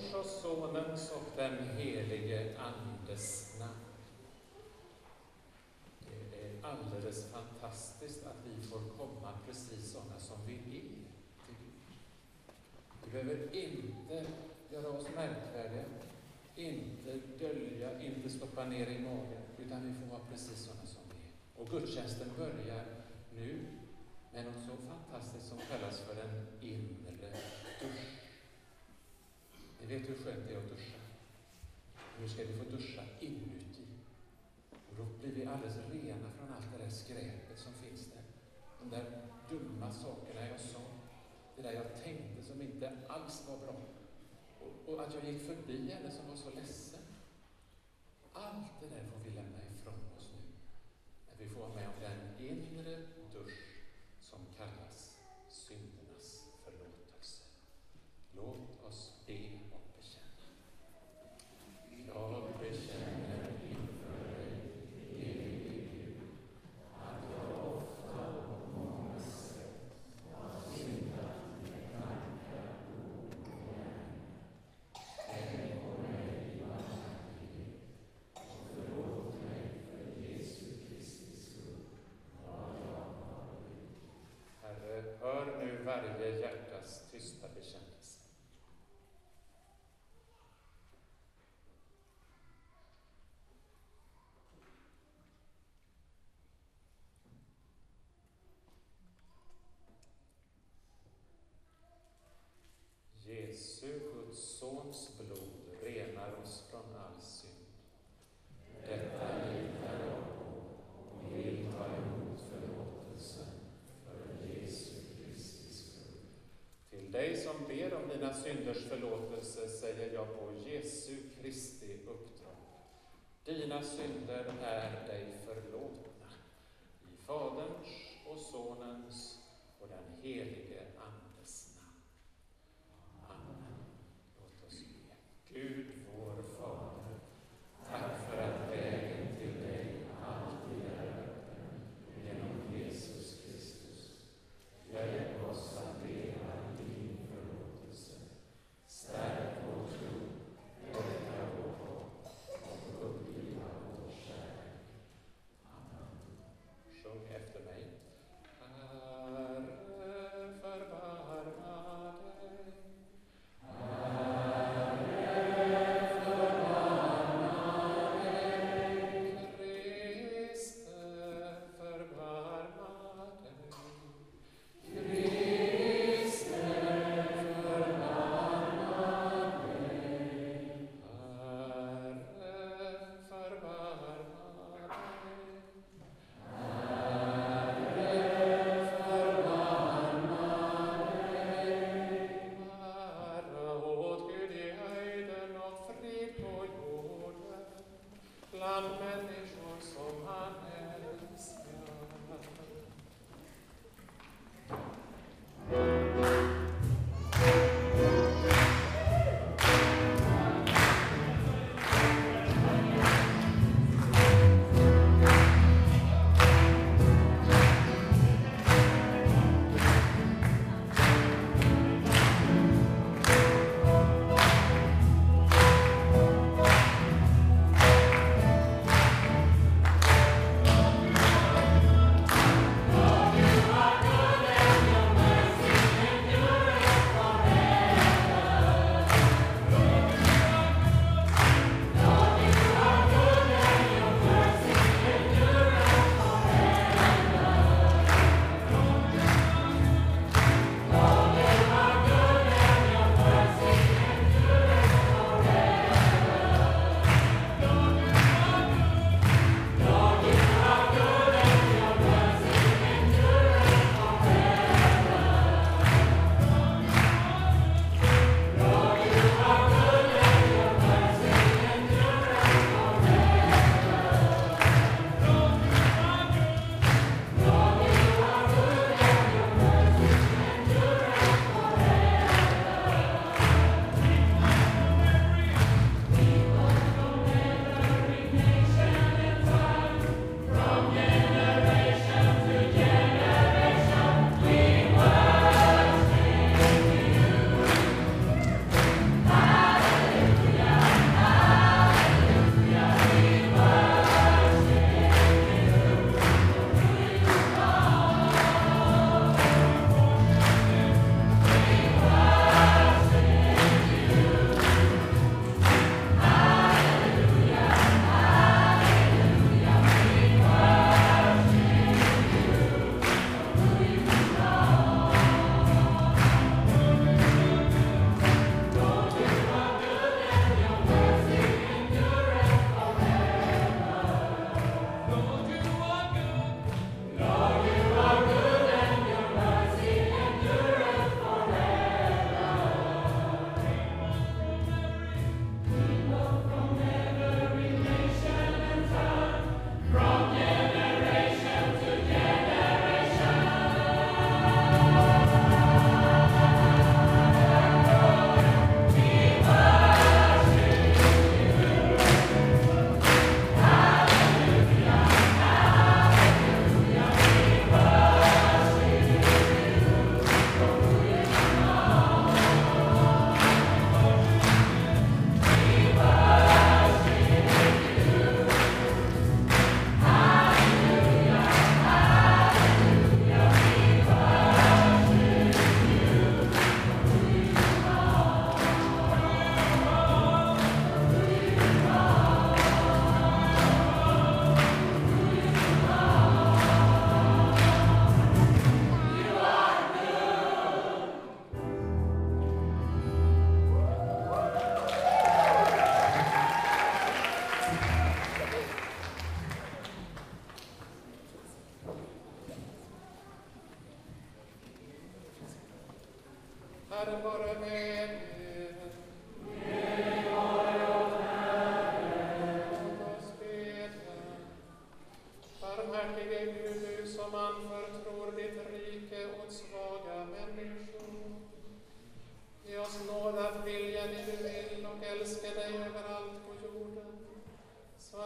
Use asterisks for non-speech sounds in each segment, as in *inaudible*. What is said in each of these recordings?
Faderns och Sonens och den helige Andes namn. Det är alldeles fantastiskt att vi får komma precis sådana som vi är till Gud. Vi behöver inte göra oss märkvärdiga, inte dölja, inte stoppa ner i magen, utan vi får vara precis sådana som vi är. Och gudstjänsten börjar nu med något så fantastiskt som kallas för den inre duschen. Vet hur skönt det är att duscha. Nu ska vi få duscha inuti. Och då blir vi alldeles rena från allt det där skräpet som finns där. De där dumma sakerna jag sa. Det där jag tänkte som inte alls var bra. Och, och att jag gick förbi henne som var så ledsen. Allt det där får vi lämna ifrån oss nu. När vi får vara med om den inre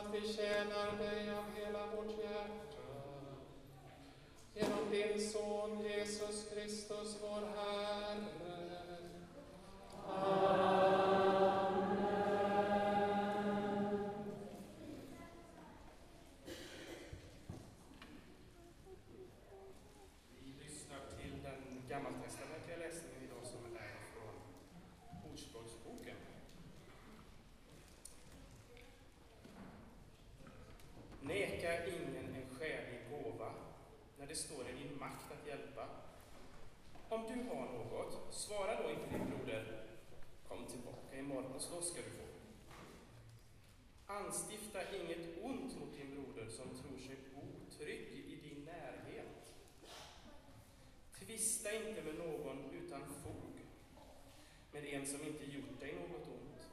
att vi tjänar dig av hela vårt hjärta. Genom din Son Jesus Kristus, vår Herre. Amen lyssnar till den gammaltestamentliga läsningen idag som är från Ordspråksboken. Neka ingen en skälig gåva när det står i din makt att hjälpa. Om du har något, svara då inte din broder Kom tillbaka imorgon så ska du få. Anstifta inget ont mot din broder som tror sig otrygg i din närhet. Tvista inte med någon utan fog, med en som inte gjort dig något ont.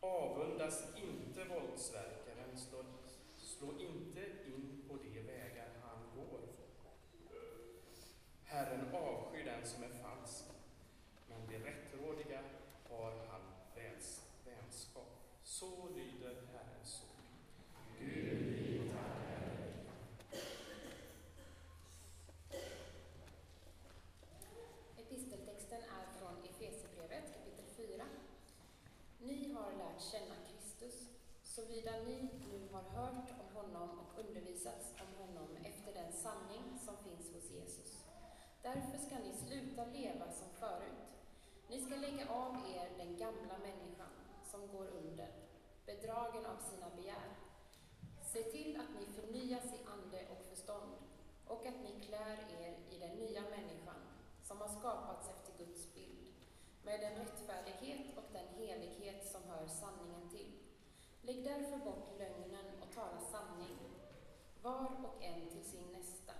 Avundas inte våldsverkaren, slå, slå inte in på de vägar han går. Herren som är falsk, men de rättrådiga har han väls vänskap. Så lyder Herrens ord. Gud, vi tackar dig. Episteltexten är från Efesierbrevet kapitel 4. Ni har lärt känna Kristus, såvida ni nu har hört om honom och undervisats om honom efter den sanning som finns hos Jesus. Därför ska ni sluta leva som förut. Ni ska lägga av er den gamla människan som går under, bedragen av sina begär. Se till att ni förnyas i ande och förstånd och att ni klär er i den nya människan som har skapats efter Guds bild, med den rättfärdighet och den helighet som hör sanningen till. Lägg därför bort lögnen och tala sanning, var och en till sin nästa.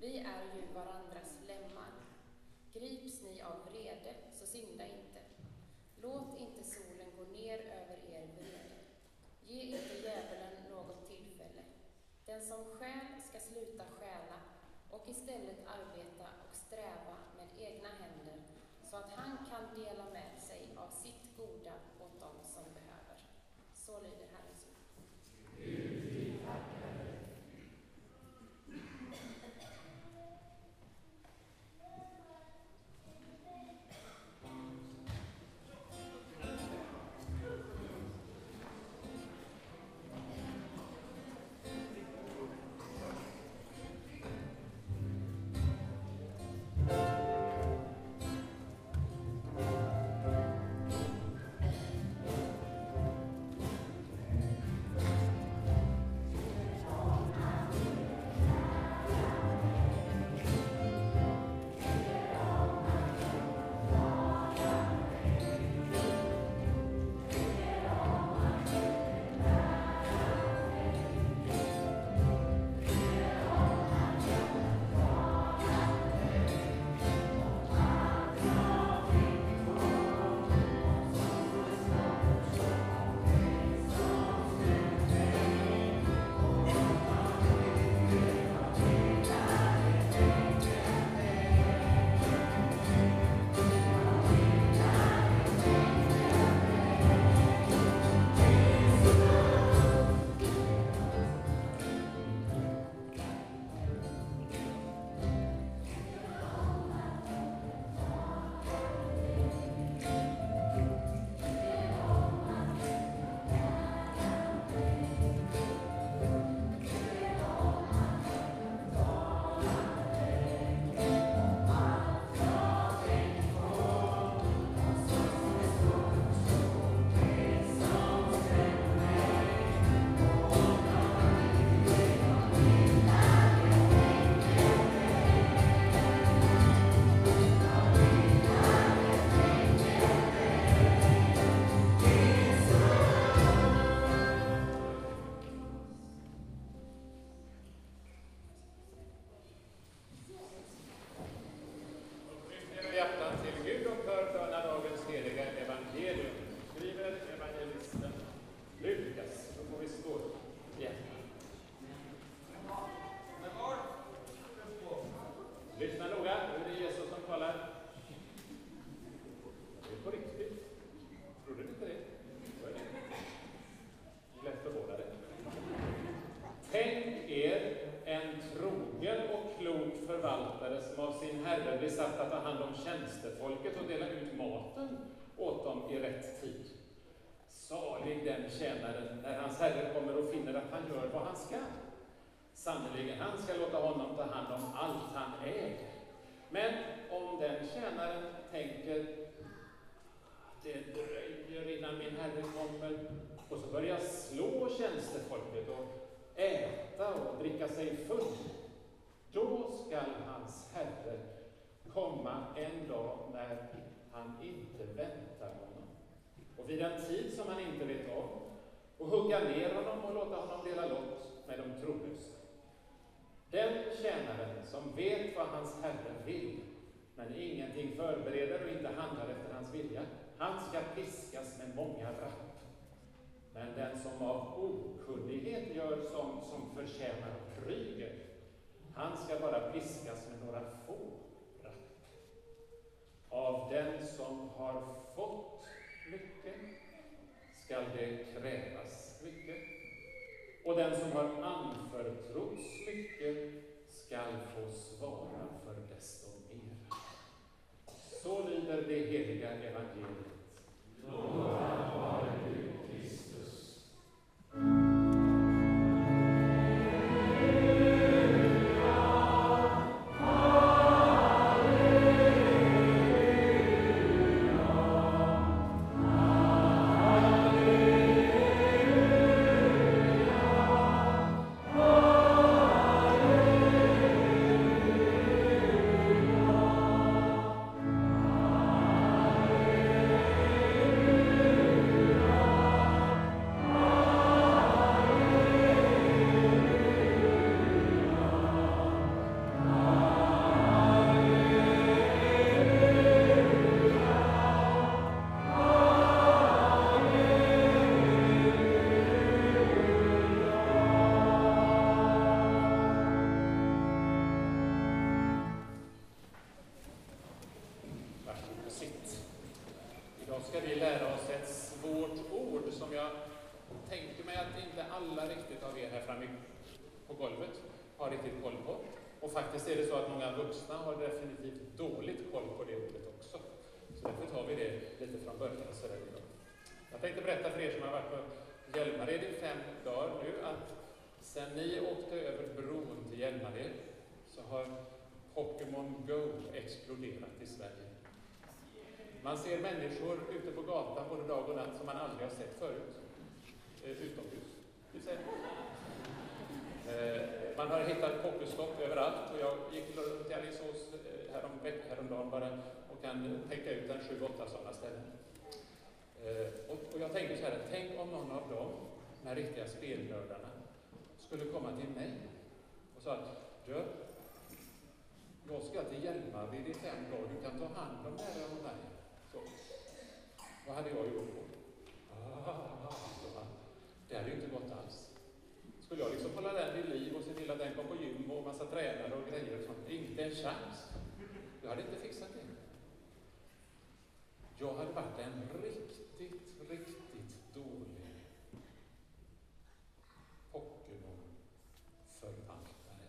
Vi är ju varandras lemmar. Grips ni av vrede, så synda inte. Låt inte solen gå ner över er vrede. Ge inte djävulen något tillfälle. Den som stjäl ska sluta stjäla och istället arbeta och sträva med egna händer så att han kan dela med sig av sitt goda åt dem som behöver. Så lyder i rätt tid. Salig den tjänaren när hans herre kommer och finner att han gör vad han ska. Sannerligen, han ska låta honom ta hand om allt han äger. Men om den tjänaren tänker det dröjer innan min herre kommer och så börjar slå tjänstefolket och äta och dricka sig full. Då skall hans herre komma en dag när han inte väntar honom och vid en tid som han inte vet om och hugga ner honom och låta honom dela lott med de trolösa. Den tjänaren som vet vad hans herre vill, men ingenting förbereder och inte handlar efter hans vilja, han ska piskas med många rapp. Men den som av okunnighet gör sånt som förtjänar prygel, han ska bara piskas med några få. Av den som har fått mycket skall det krävas mycket. Och den som har anförtrotts mycket skall få svara för desto mer. Så lyder det heliga evangeliet. Har riktigt koll på. Och faktiskt är det så att många vuxna har definitivt dåligt koll på det ordet också. Så därför tar vi det lite från början. Så där idag. Jag tänkte berätta för er som har varit på Hjälmared i fem dagar nu att sen ni åkte över bron till Hjälmared så har Pokémon Go exploderat i Sverige. Man ser människor ute på gatan både dag och natt som man aldrig har sett förut. Eh, utomhus, Eh, man har hittat pokerstopp överallt och jag gick runt i Alingsås eh, härom, häromdagen bara och kan tänka ut en sju, åtta sådana ställen. Eh, och, och jag tänker så här, tänk om någon av dem, de här riktiga spelnördarna, skulle komma till mig och sa du, jag ska till Hjälmared i fem dagar, du kan ta hand om det här om mig. Så. Vad hade jag gjort då? Ah, så det hade ju inte gått alls. Skulle jag liksom hålla den vid liv och se till att den kom på gym och massa tränare och grejer och sånt? Inte en chans. Jag hade inte fixat det. Jag hade varit en riktigt, riktigt dålig Pokémon-förvaltare.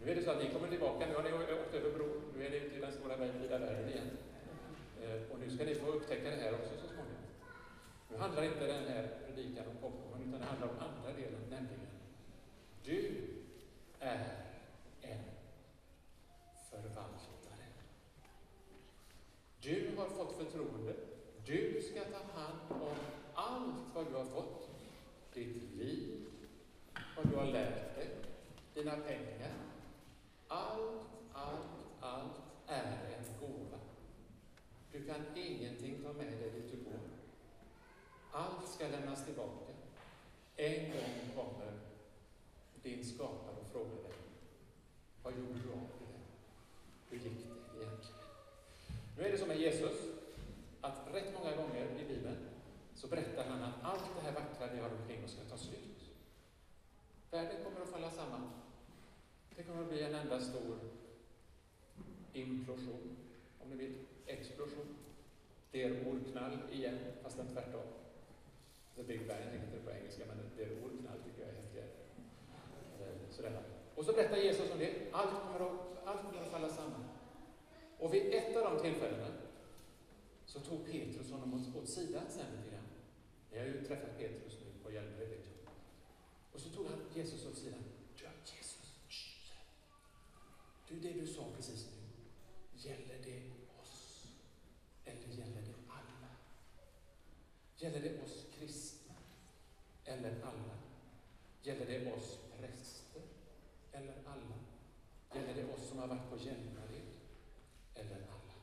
Nu är det så att ni kommer tillbaka, nu har ni åkt över bron, nu är ni ute i den stora vida världen igen. Eh, och nu ska ni få upptäcka det här också så småningom. Nu handlar inte den här predikan om popcorn, utan det handlar om andra delen, nämligen du är en förvaltare. Du har fått förtroende. Du ska ta hand om allt vad du har fått. Ditt liv, vad du har lärt dig, dina pengar. Allt, allt, allt är en gåva. Du kan ingenting ta med dig dit du går. Allt ska lämnas tillbaka. En gång kommer din skapare och frågar dig, vad gjorde du av det? Hur gick det egentligen? Nu är det som med Jesus, att rätt många gånger i Bibeln så berättar han att allt det här vackra vi har omkring oss ska ta slut. Världen kommer att falla samman. Det kommer att bli en enda stor implosion, om ni vill, explosion. Det är ordknall nästan tvärtom. The Big Bang heter det på engelska, men det är tycker jag är häftigare. Eh, sådär. Och så berättar Jesus om det. Allt kommer, att, allt kommer att falla samman. Och vid ett av de tillfällena så så tog Petrus honom åt, åt sidan sen lite grann. Ni har ju träffat Petrus nu på Hjälmberg, vet jag. Och så tog han Jesus åt sidan. Du, Jesus, shh, du, det du sa precis nu, gäller det oss? Eller gäller det alla? Gäller det oss kristna? Eller alla? Gäller det oss präster? Eller alla? Gäller det oss som har varit på Hjälmared? Eller alla?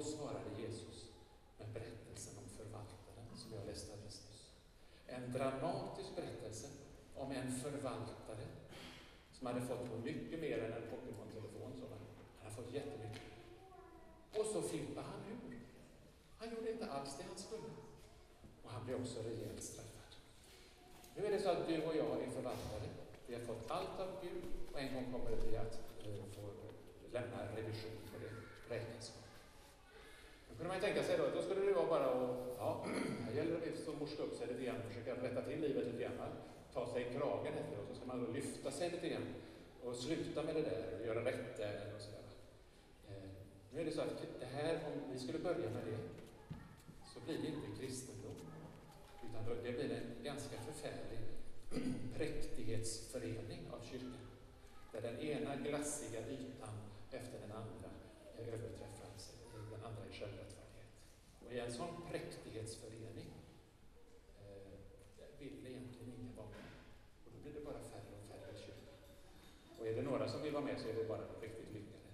Då svarade Jesus med berättelsen om förvaltaren som jag läste alldeles nyss. En dramatisk berättelse om en förvaltare som hade fått mycket mer än en Pokémon-telefon. Han hade fått jättemycket. Och så flippade han ur. Han gjorde inte alls det han skulle. Och han blev också rejält straffad. Nu är det så att du och jag är förvaltare. Vi har fått allt av Gud och en gång kommer vi att få lämna revision. Då kunde man tänker tänka sig då, då skulle det vara bara att, ja, här gäller det att morska upp sig lite grann, försöka rätta till livet lite grann, ta sig i kragen efteråt, och så ska man då lyfta sig lite grann och sluta med det där och göra rätt där och sådär. Eh, nu är det så att det här, om vi skulle börja med det, så blir det inte kristendom, utan det blir en ganska förfärlig *clears throat* präktighetsförening av kyrkan, där den ena glassiga ytan efter den andra överträffas, eh, den andra i självrättfärdighet. Och i en sån präktighetsförening eh, vill egentligen ingen vara med. Och då blir det bara färre och färre i kyrkan. Och är det några som vill vara med så är det bara riktigt lyckade.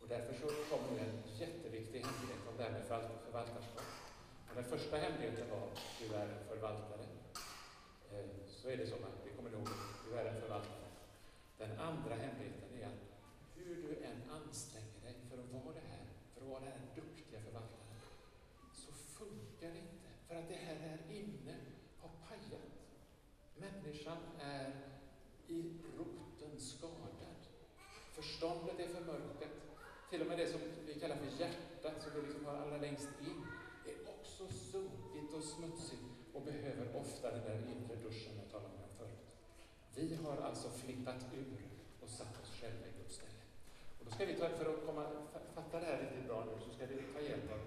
Och därför så kommer en jätteviktig hemlighet om det här med förvaltarskap. Och den första hemligheten var du är en förvaltare. Eh, så är det så att vi kommer ihåg du är en förvaltare. Den andra hemligheten är att hur du än anstränger dig för att vara det här, för att vara den här duktiga förvaltaren, så funkar det inte. För att det här här inne har pajat. Människan är i roten skadad. Förståndet är förmörkat. Till och med det som vi kallar för hjärtat, som vi liksom har allra längst in, är också sunkigt och smutsigt och behöver ofta den där inre duschen jag talade om förut. Vi har alltså flippat ur och satt oss själva i Guds ställe. Och då ska vi ta, för att komma, fatta det här riktigt bra nu, så ska vi ta hjälp av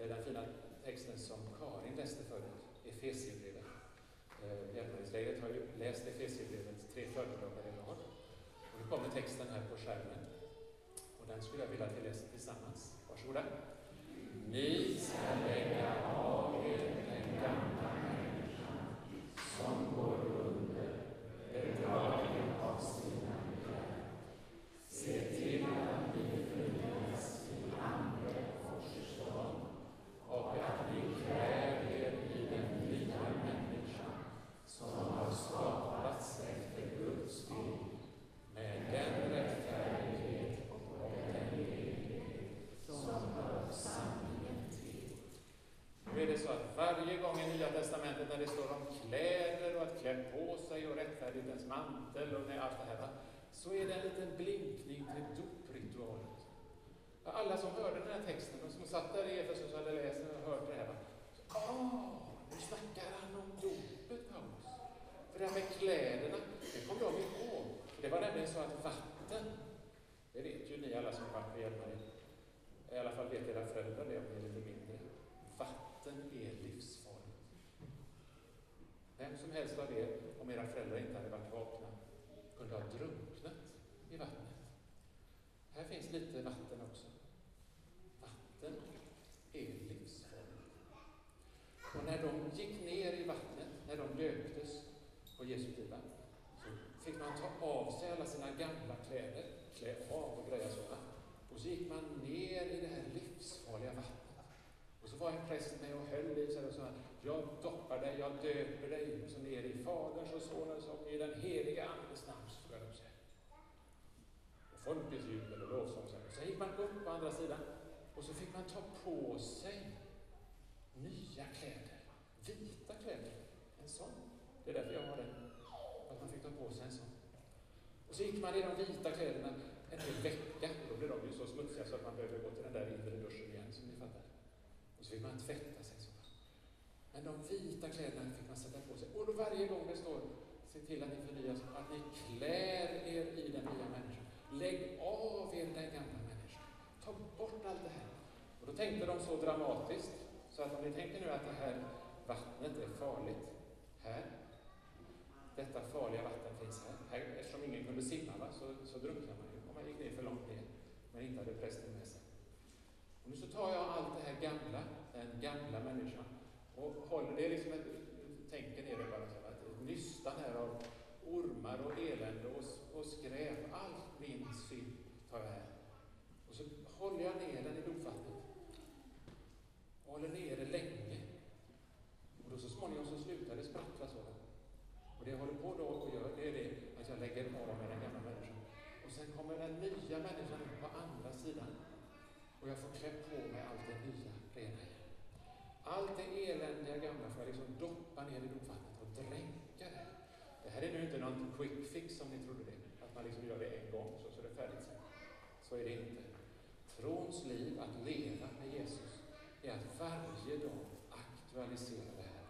eh, den fina texten som Karin läste förut, Efesierbrevet. Eh, har ju läst Efesierbrevet tre föredrag, i rad. Och nu kommer texten här på skärmen. Och den skulle jag vilja att vi läser tillsammans. Varsågoda. Ni ska lägga av er den gamla människan som går under bedragen av sina begär. Se till att ni förnyas i ande och förstånd och att ni klär er i den nya människan som har skapats efter Guds bild med den rättfärdighet och den helighet som hör sanningen till. Nu är det så att varje gång i Nya Testamentet när det står om kläder och att klä på sig inte ens mantel och allt det här, så är det en liten blinkning till dopritualen. Alla som hörde den här texten, de som satt där i Efesus och hade läst den och hört det här, ah, nu snackar han om dopet, Paulus. För det här med kläderna, det kommer de ihåg. Det var nämligen så att vatten, det vet ju ni alla som har varit med Hjälmared, i alla fall vet era föräldrar det om ni är lite mindre. Vatten är. Vem som helst av er, om era föräldrar inte hade varit vakna, kunde ha drunknat i vattnet. Här finns lite vatten också. Vatten är livsfarligt. Och när de gick ner i vattnet, när de döptes på Jesu tid, så fick man ta av sig alla sina gamla kläder, klä av och greja så. Och så gick man ner i det här livsfarliga vattnet. Och så var en präst med och höll i sig och sa jag doppar dig, jag döper dig, så ner i Faderns och Sonens och i den heliga Andes namn, så de sig. Och folkets jubel och lovsång. Så gick man upp på andra sidan och så fick man ta på sig nya kläder, vita kläder. En sån. Det är därför jag har den. Att man fick ta på sig en sån. Och så gick man i de vita kläderna en hel vecka. Då blev de ju så smutsiga så att man behövde gå till den där inre duschen igen, som ni fattar. Och så fick man tvätta. Men de vita kläderna fick man sätta på sig. Och då varje gång det står se till att ni förnyas, att ni klär er i den nya människan. Lägg av er den gamla människan. Ta bort allt det här. Och då tänkte de så dramatiskt, så att om ni tänker nu att det här vattnet är farligt, här, detta farliga vatten finns här. här eftersom ingen kunde simma va, så, så drunknade man ju om man gick ner för långt ner, men inte hade prästen med sig. Och nu så tar jag allt det här gamla, den gamla människan, och håller, det liksom ett, tänker ner det bara ett att nystan här av ormar och elände och, och skräp, all min synd tar jag här. Och så håller jag ner den i dopvattnet. Och håller ner det länge. Och då så småningom så slutar det sprattla så. Och det jag håller på då och gör, det är det att jag lägger av med den gamla människan. Och sen kommer den nya människan upp på andra sidan. Och jag får klä på mig allt det nya. Allt det eländiga gamla får jag liksom doppa ner i dopvattnet och dränka det. Det här är nu inte någon quick fix som ni trodde det. Att man liksom gör det en gång så, så är det färdigt sen. Så är det inte. Trons liv, att leva med Jesus, är att varje dag aktualisera det här.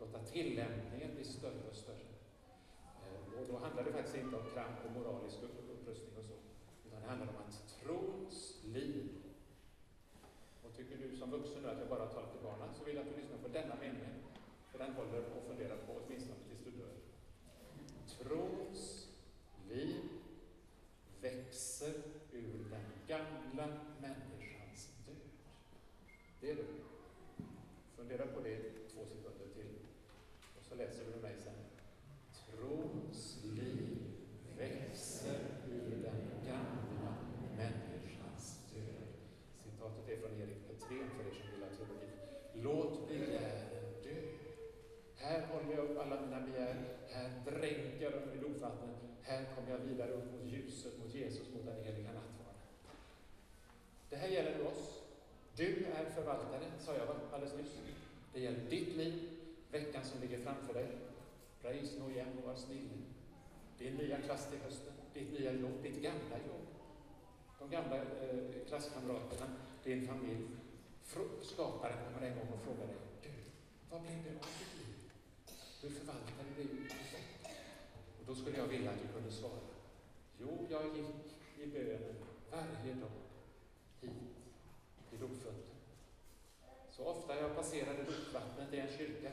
Låta tillämpningen bli större och större. Eh, och då handlar det faktiskt inte om kramp och moralisk upprustning och så. Utan det handlar om att trons liv du som vuxen nu att jag bara talar till barnen så vill jag att du lyssnar på denna mening, För den håller och funderar på åtminstone tills du dör. Trons liv växer ur den gamla människans död. Det är du. Fundera på det två sekunder till. Och så läser du med mig sen. Trons liv växer ur den gamla människans död. Citatet är från Erik Petrén för er som gillar teologi. Låt begären dö. Här när vi är. Här dränker jag dem i dopvattnet. Här kommer jag vidare upp mot ljuset, mot Jesus, mot den heliga nattvarden. Det här gäller nu oss. Du är förvaltare, sa jag alldeles nyss. Det gäller ditt liv, veckan som ligger framför dig. Praise nå igen och var snille. Din nya klass till hösten, ditt nya jobb, ditt gamla jobb. De gamla eh, klasskamraterna, din familj. Skaparen kommer en gång och frågar dig, du, vad blev det av ditt liv? Hur förvaltade du? Och då skulle jag vilja att du kunde svara, jo, jag gick i bönen varje dag hit till dopfunten. Så ofta jag passerade dopvattnet i en kyrka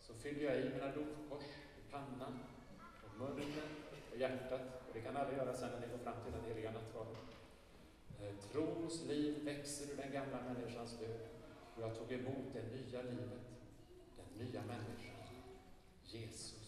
så fyllde jag i mina dopkors i pannan, och munnen och hjärtat. Och det kan alla göra sen när ni går fram till den heliga nattvarden. Eh, trons liv växer ur den gamla människans död. Och jag tog emot det nya livet, nya människan, Jesus,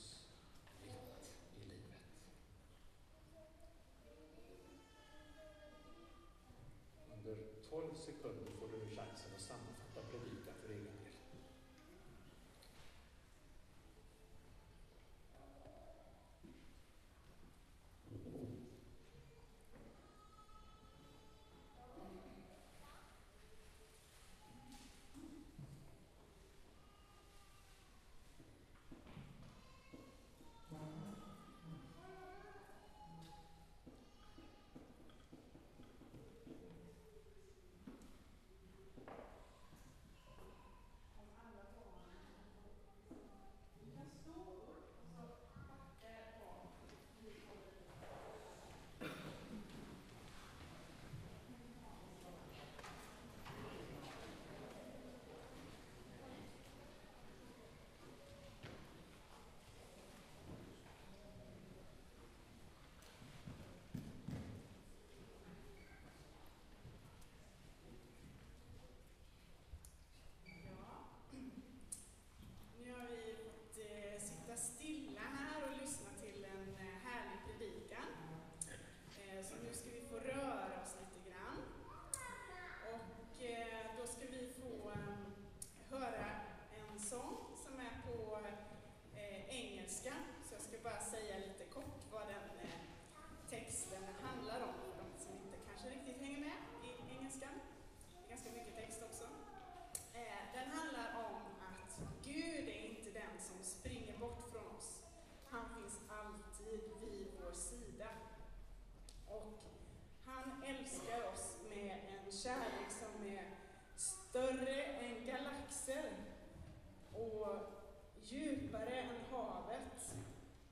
djupare än havet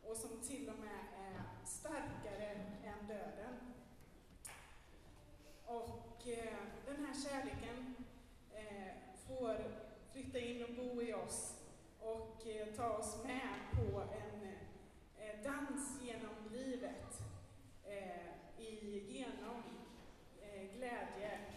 och som till och med är starkare än döden. Och eh, här kärleken eh, får flytta in och bo i oss och eh, ta oss med på en eh, dans genom livet eh, i, genom eh, glädje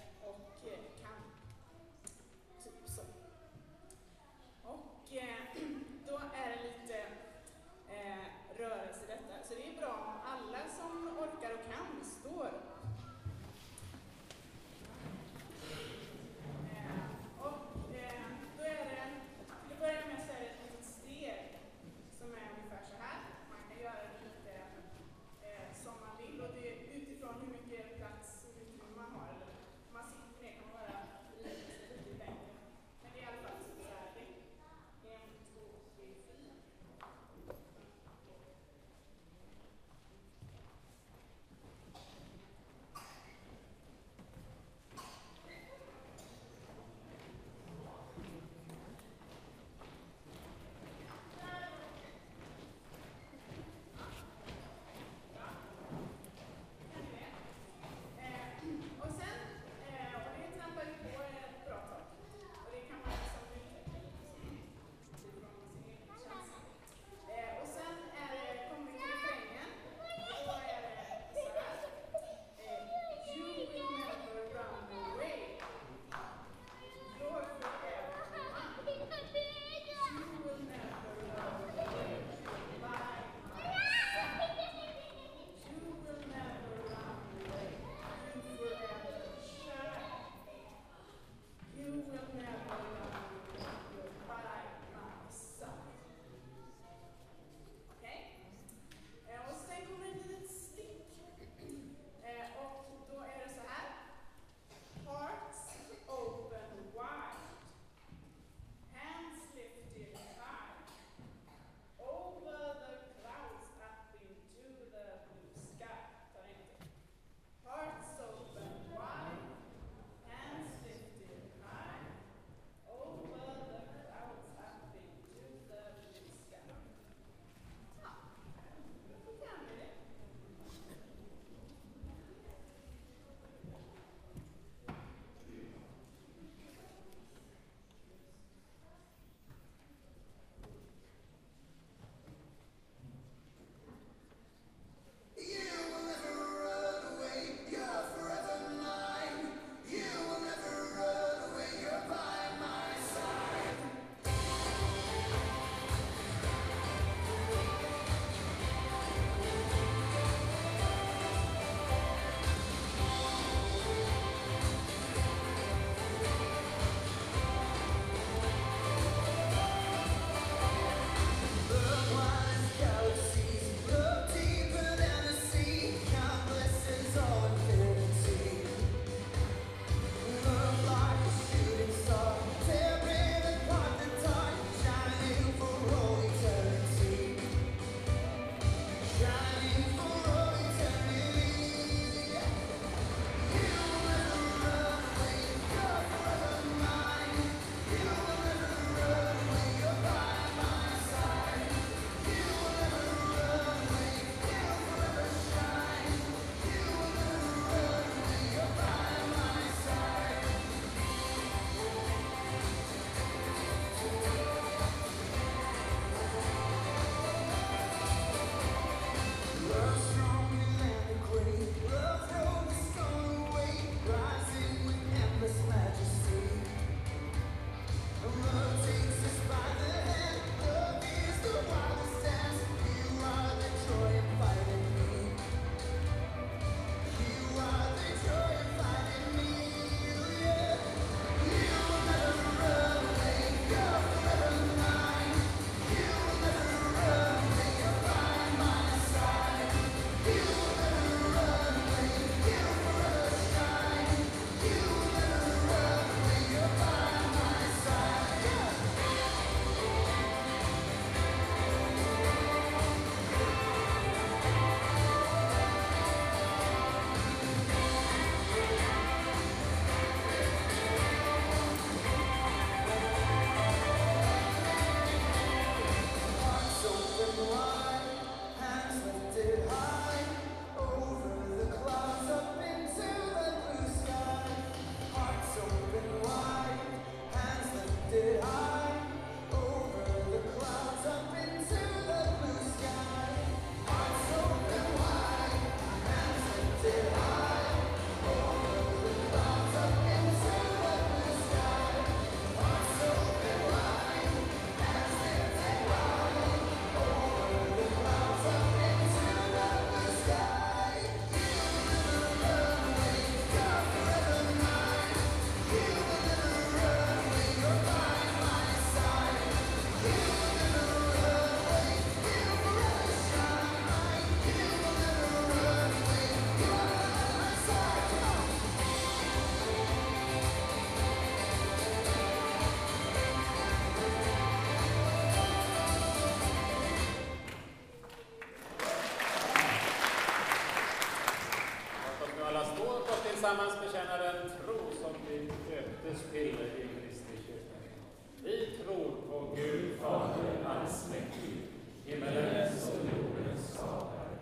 allsmäktig, himmelens och jordens skapare.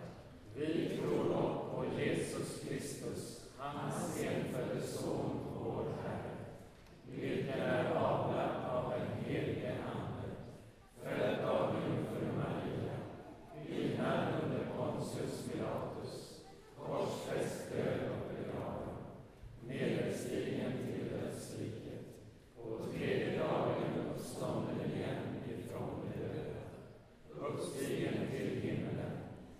Vi tror dock på Jesus Kristus, hans enfödde Son, vår Herre, vilken är avlad av den helige Ande, född av jungfru Maria, lidad under Pontius Pilatus, korsfäst, död och begraven, nedstigen till dödsriket, på tredje dagen uppstånden igen ifrån de döda, uppstigen till himmelen,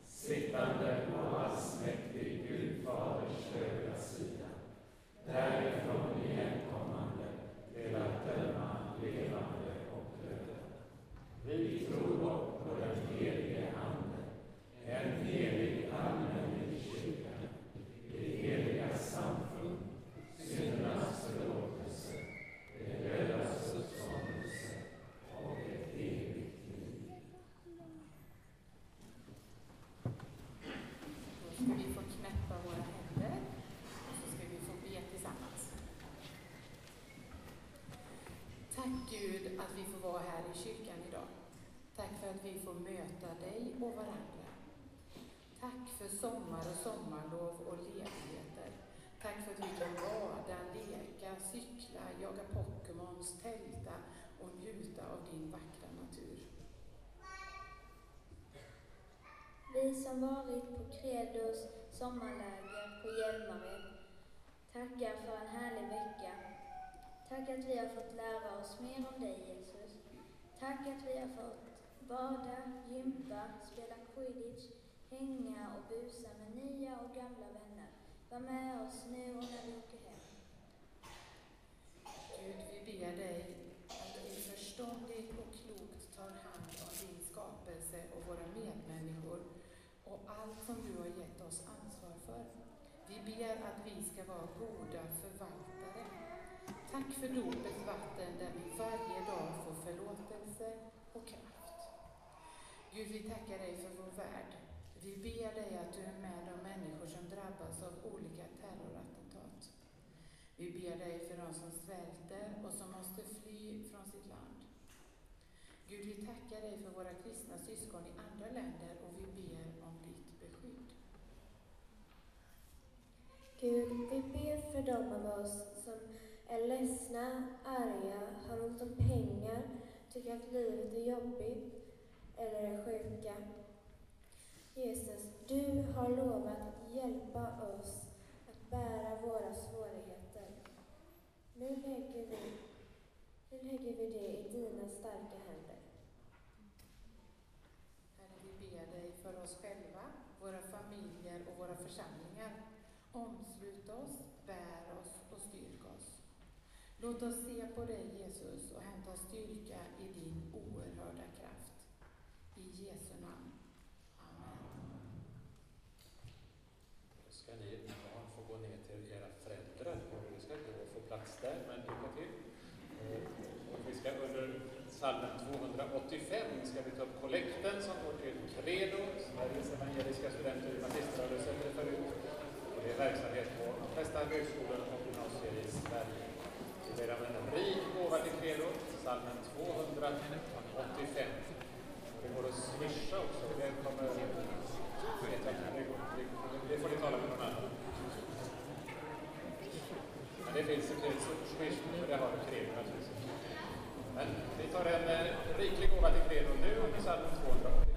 sittande på allsmäktig Gud Faders högra sida, därifrån igenkommande till att döma levande och döda. Vi tror dock på den helige Ande, en helig allmänlig kyrka, det heliga samfund, syndernas förlåtelse, det dödas uppståndelse och ett evigt liv. Då ska vi få knäppa våra händer och så ska vi få be tillsammans. Tack Gud att vi får vara här i kyrkan idag. Tack för att vi får möta dig och varandra. Tack för sommar och sommarlov och ledigheter. Tack för att vi kan bada, leka, cykla, jaga Pokémons, tälta och njuta av din vackra natur. Vi som varit på Credos sommarläger på Hjälmared tackar för en härlig vecka. Tack att vi har fått lära oss mer om dig Jesus. Tack att vi har fått bada, gympa, spela quidditch, hänga och busa med nya och gamla vänner. Var med oss nu och när vi åker hem. Gud, vi ber dig att vi förståndigt och klokt tar hand om din skapelse och våra medmänniskor och allt som du har gett oss ansvar för. Vi ber att vi ska vara goda förvaltare. Tack för dopets vatten där vi varje dag får förlåtelse och kraft. Gud, vi tackar dig för vår värld. Vi ber dig att du är med de människor som drabbas av olika terrorattentat. Vi ber dig för de som svälter och som måste fly från sitt land. Gud, vi tackar dig för våra kristna syskon i andra länder och vi ber om ditt beskydd. Gud, vi ber för dem av oss som är ledsna, arga, har ont om pengar, tycker att livet är jobbigt eller är sjuka. Jesus, du har lovat att hjälpa oss att bära våra svårigheter. Nu lägger vi, nu lägger vi det i dina starka händer. Herre, vi ber dig för oss själva, våra familjer och våra församlingar. Omslut oss, bär oss och styrk oss. Låt oss se på dig, Jesus, och hämta styrka i din oerhörda kraft. I Jesu namn. Amen. Då ska ni barn få gå ner till era föräldrar Ni ska inte få plats där, men lycka till. Och vi ska under psalmen 285 ska vi ta upp kollekten som går till Credo, Sveriges evangeliska studenter i magistrarlösen förut. Och det är verksamhet på de flesta högskolor och gymnasier i Sverige. Vi ber om en rik gåva till Credo, psalmen 285. Går att swisha också. Det kommer vet det, det, det får ni tala med någon annan. Men det finns ett swish, och det har du Credo naturligtvis. Men vi tar en eh, riklig gåva till Credo nu och under psalm 280.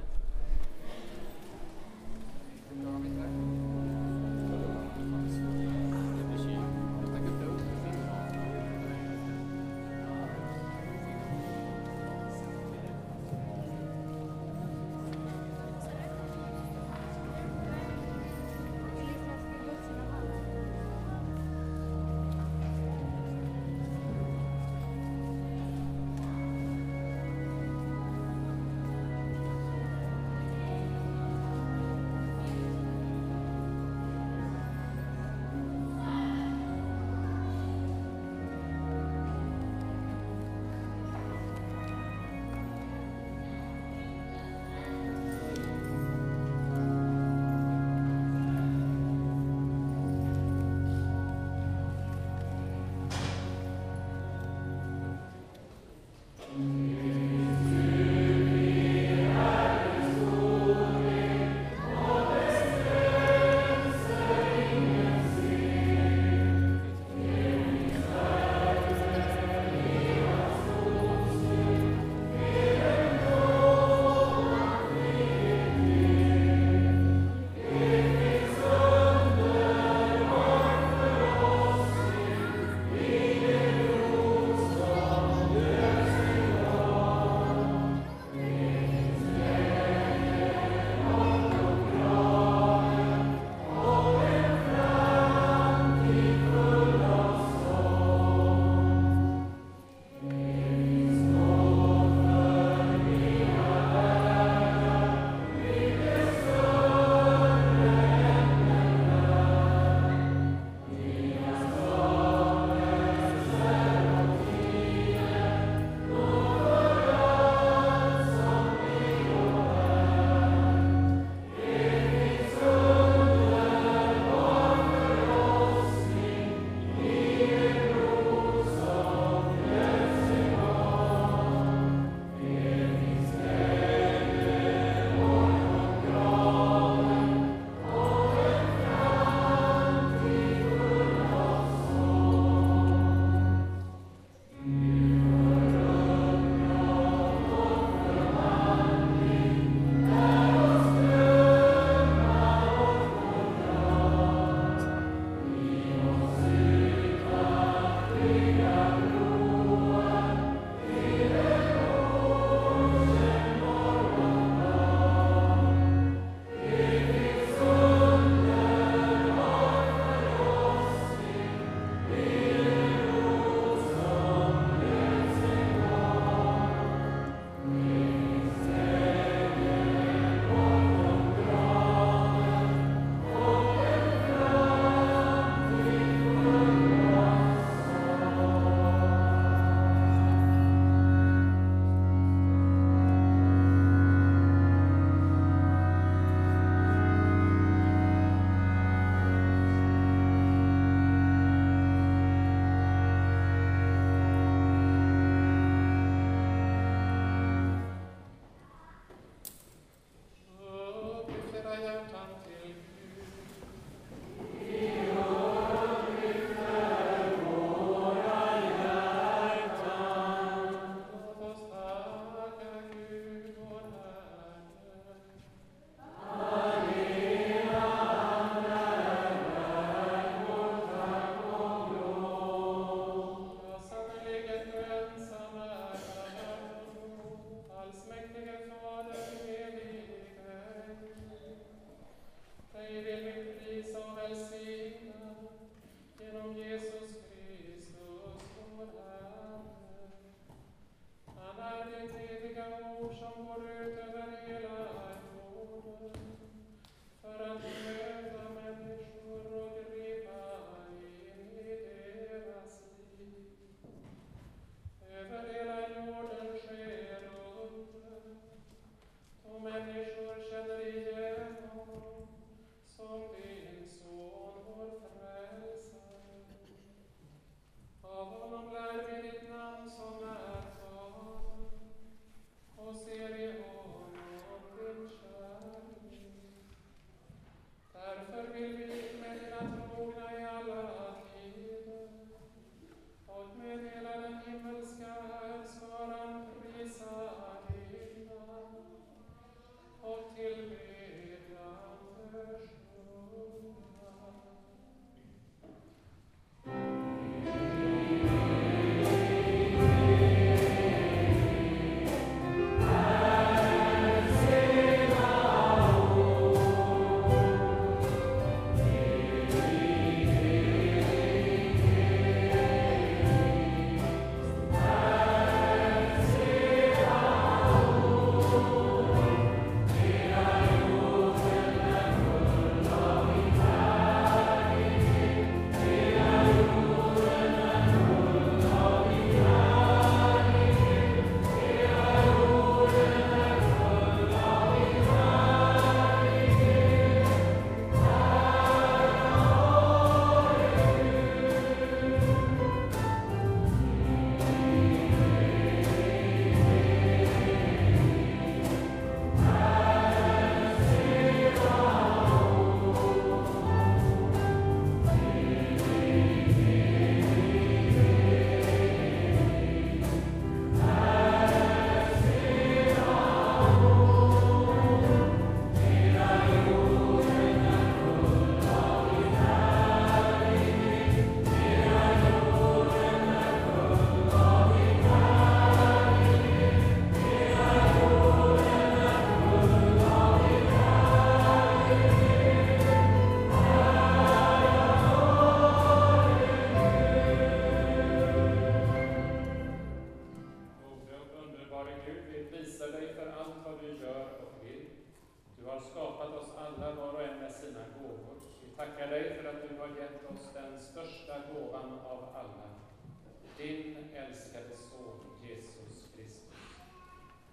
Älskade son Jesus Kristus.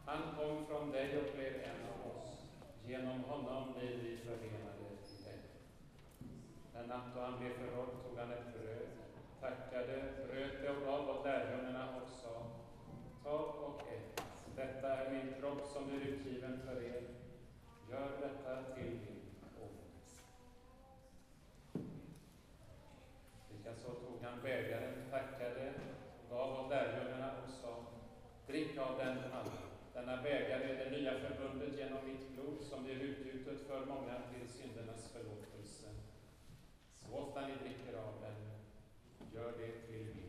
Han kom från dig och blev en av oss. Genom honom blir vi förenade i dig. Den natt då han blev förrådd tog han ett bröd, tackade, bröt det och gav åt lärjungarna och sa Ta och ät. Detta är min kropp som blir utgiven för er. Gör detta till min åminnelse. Likaså tog han bägaren, tackade, gav åt lärjungarna och sa Drick av den alla. Denna bägare är det nya förbundet genom mitt blod som blir utgjutet för många till syndernas förlåtelse. Så ofta ni dricker av den, gör det till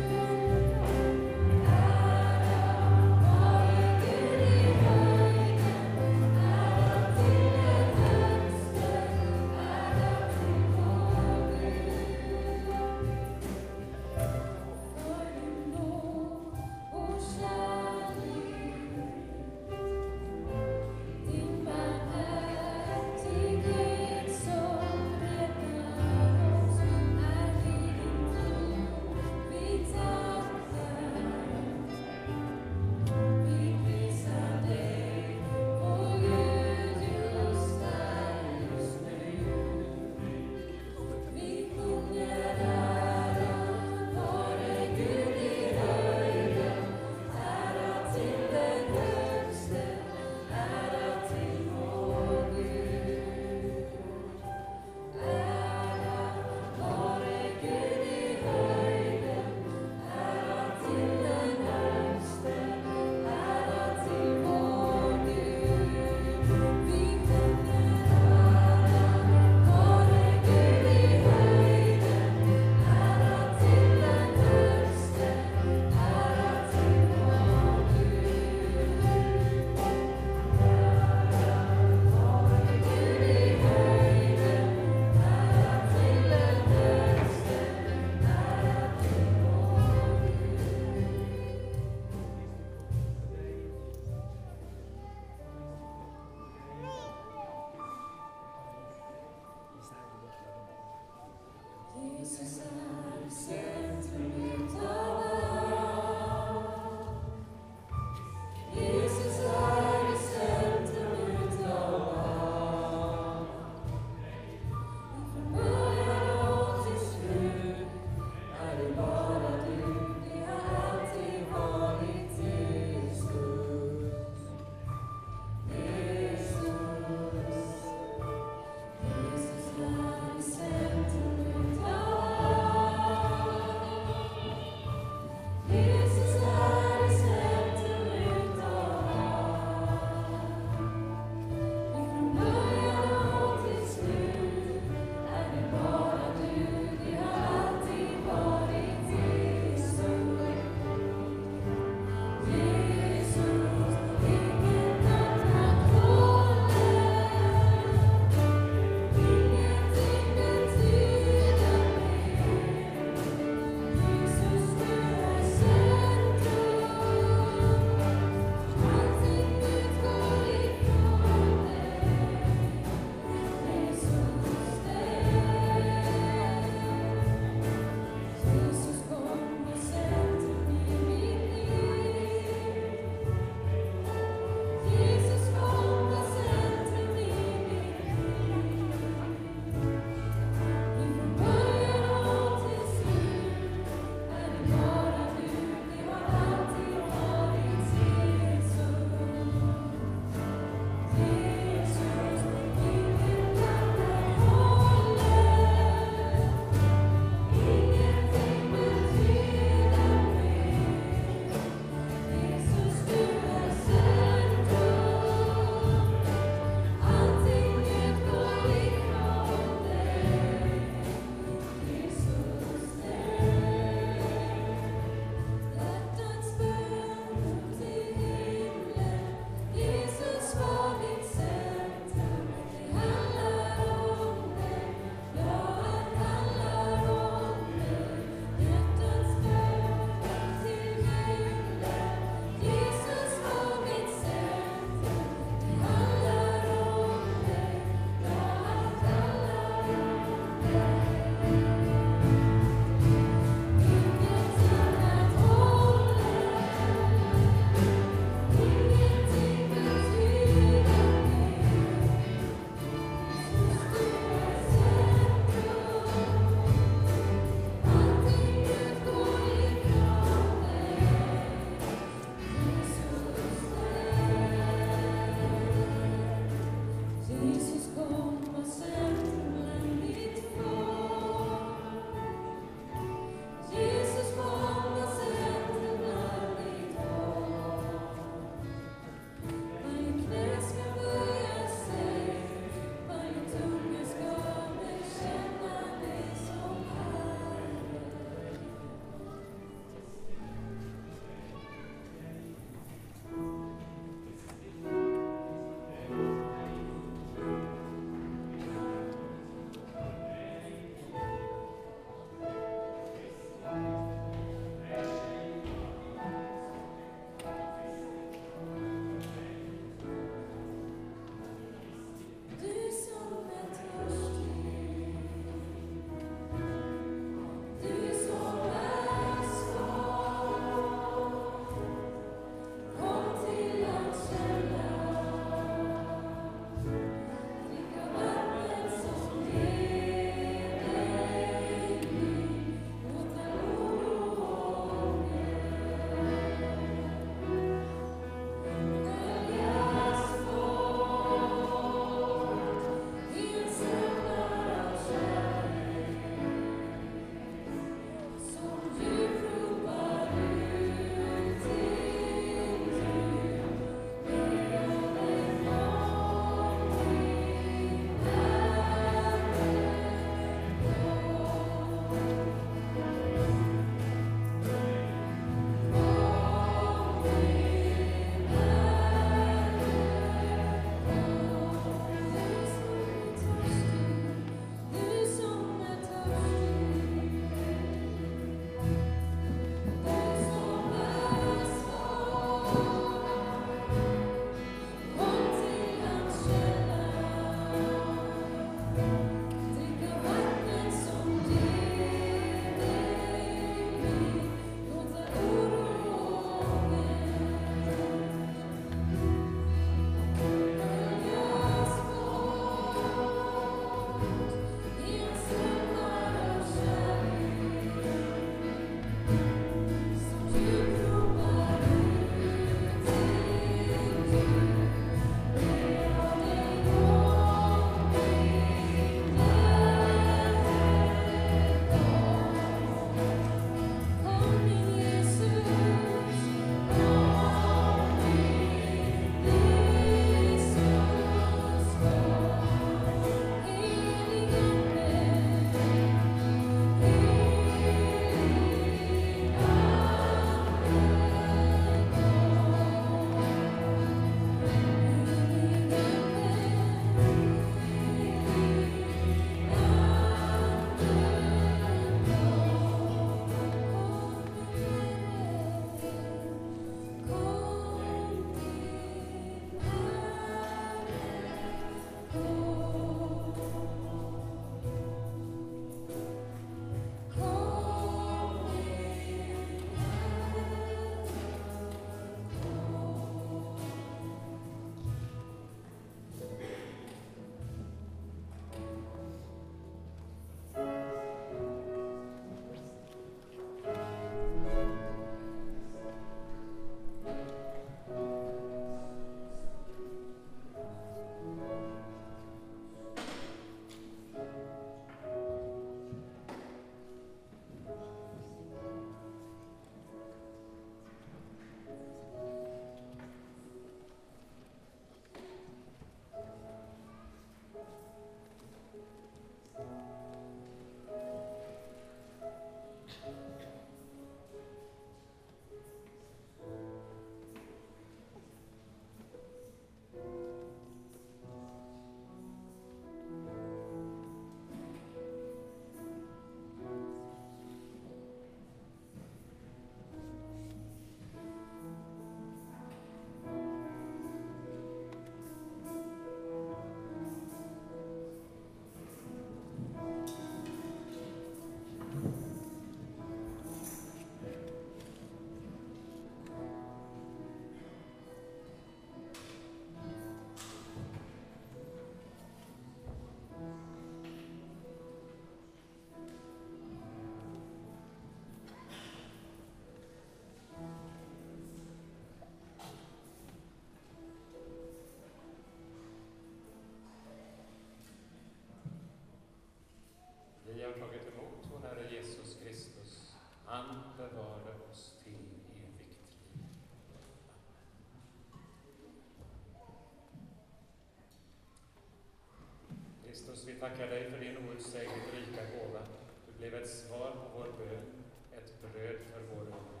Jesus, vi tackar dig för din outsägligt rika gåva. Du blev ett svar på vår bön, ett bröd för vår hunger.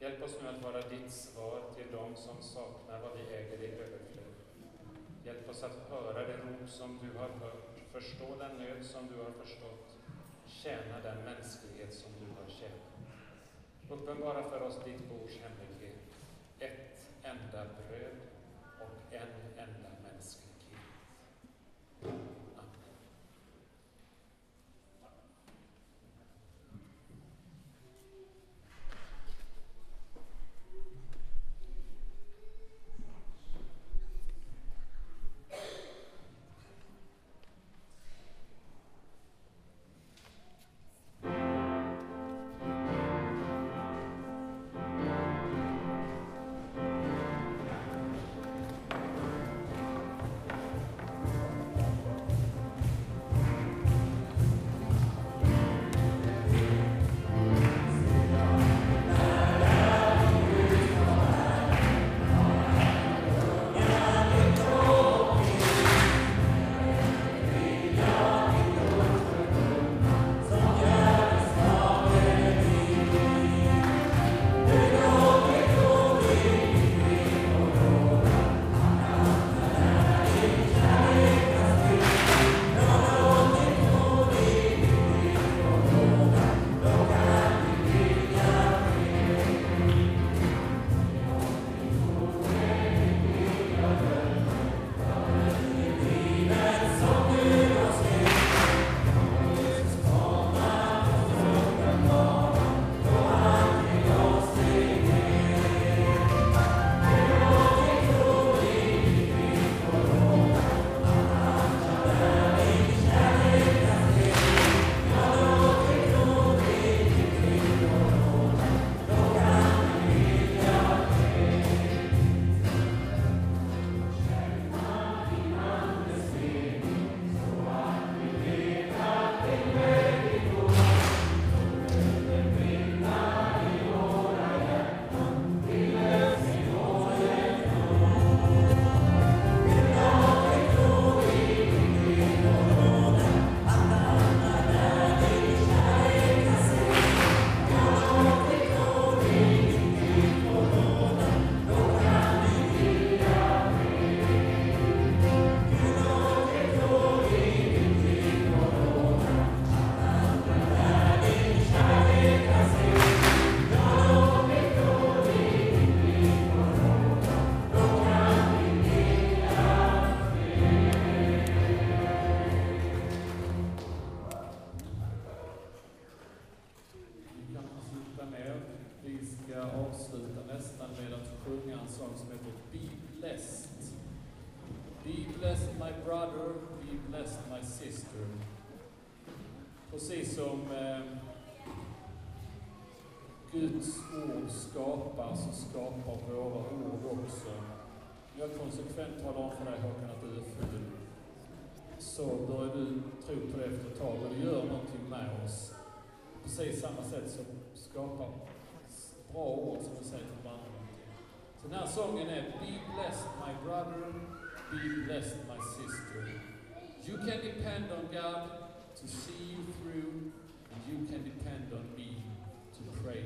Hjälp oss nu att vara ditt svar till dem som saknar vad vi äger i överflöd. Hjälp oss att höra det rop som du har hört, förstå den nöd som du har förstått, tjäna den mänsklighet som du har tjänat. Uppenbara för oss ditt bords hemlighet, Be blessed my brother, be blessed my sister. Precis som eh, Guds ord skapar, så skapar våra ord också. Jag konsekvent talar om för dig Håkan att du är ful. Så börjar du tro på det efter ett tag och det gör någonting med oss precis samma sätt som skapar bra ord som du säger till varandra. Så den här sången är Be blessed my brother, be blessed my sister. You can depend on God to see you through and you can depend on me to pray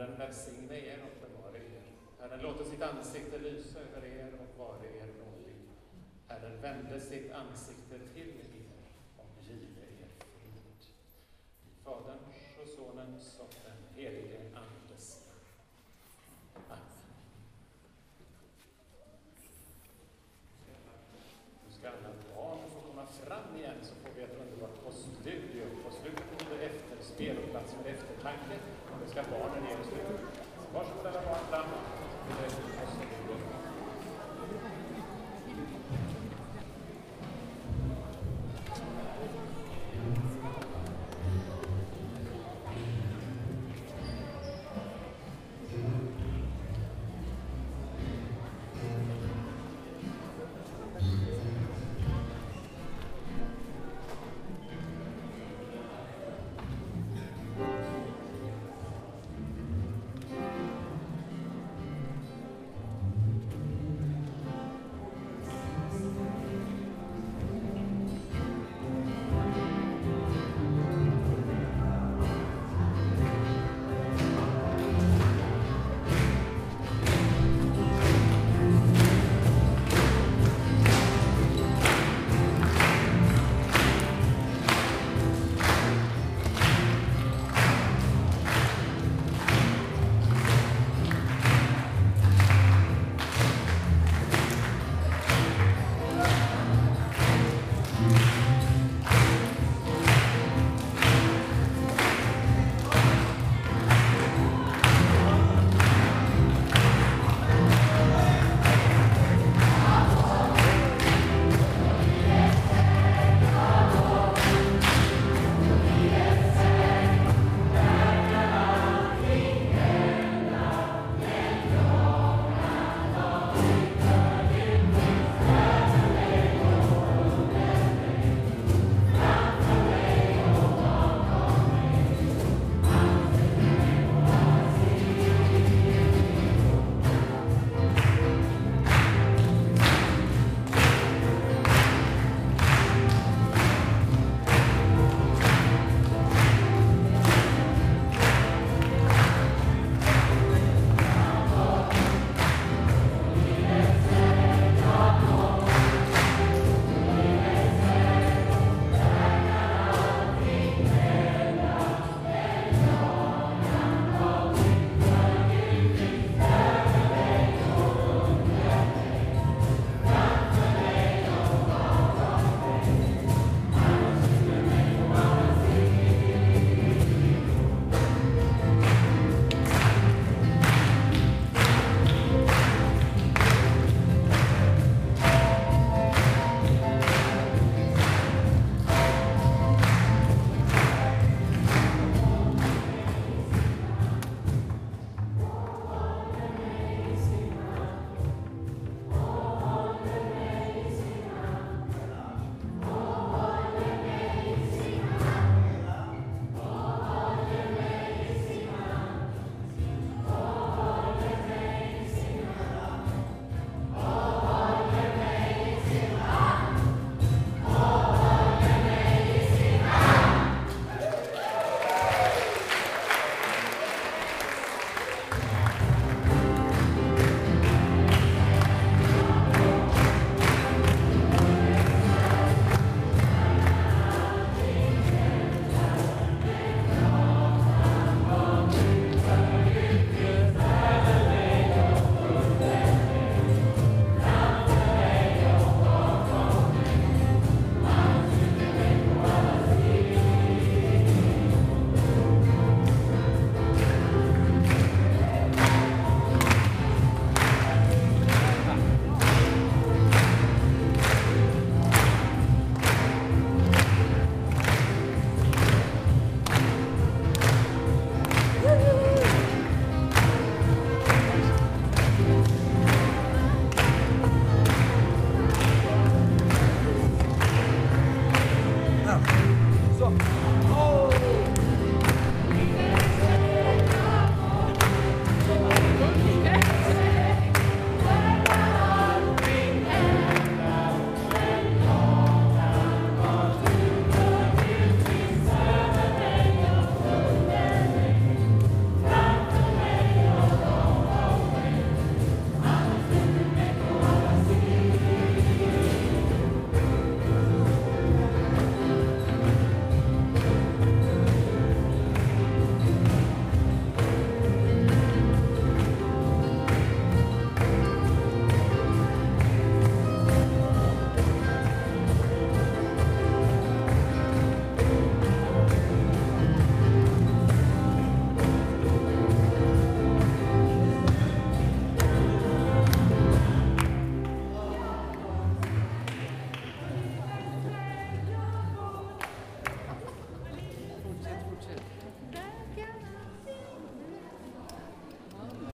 Herren välsigne er och bevara er. Herren låter sitt ansikte lysa över er och vare er nådig. Herren vände sitt ansikte till er och give er frid. I Faderns och Sonens och den helige Andes namn. Amen. Nu ska alla barn få komma fram igen så får vi ett underbart poststudio. På slutet kommer det efterspel och plats för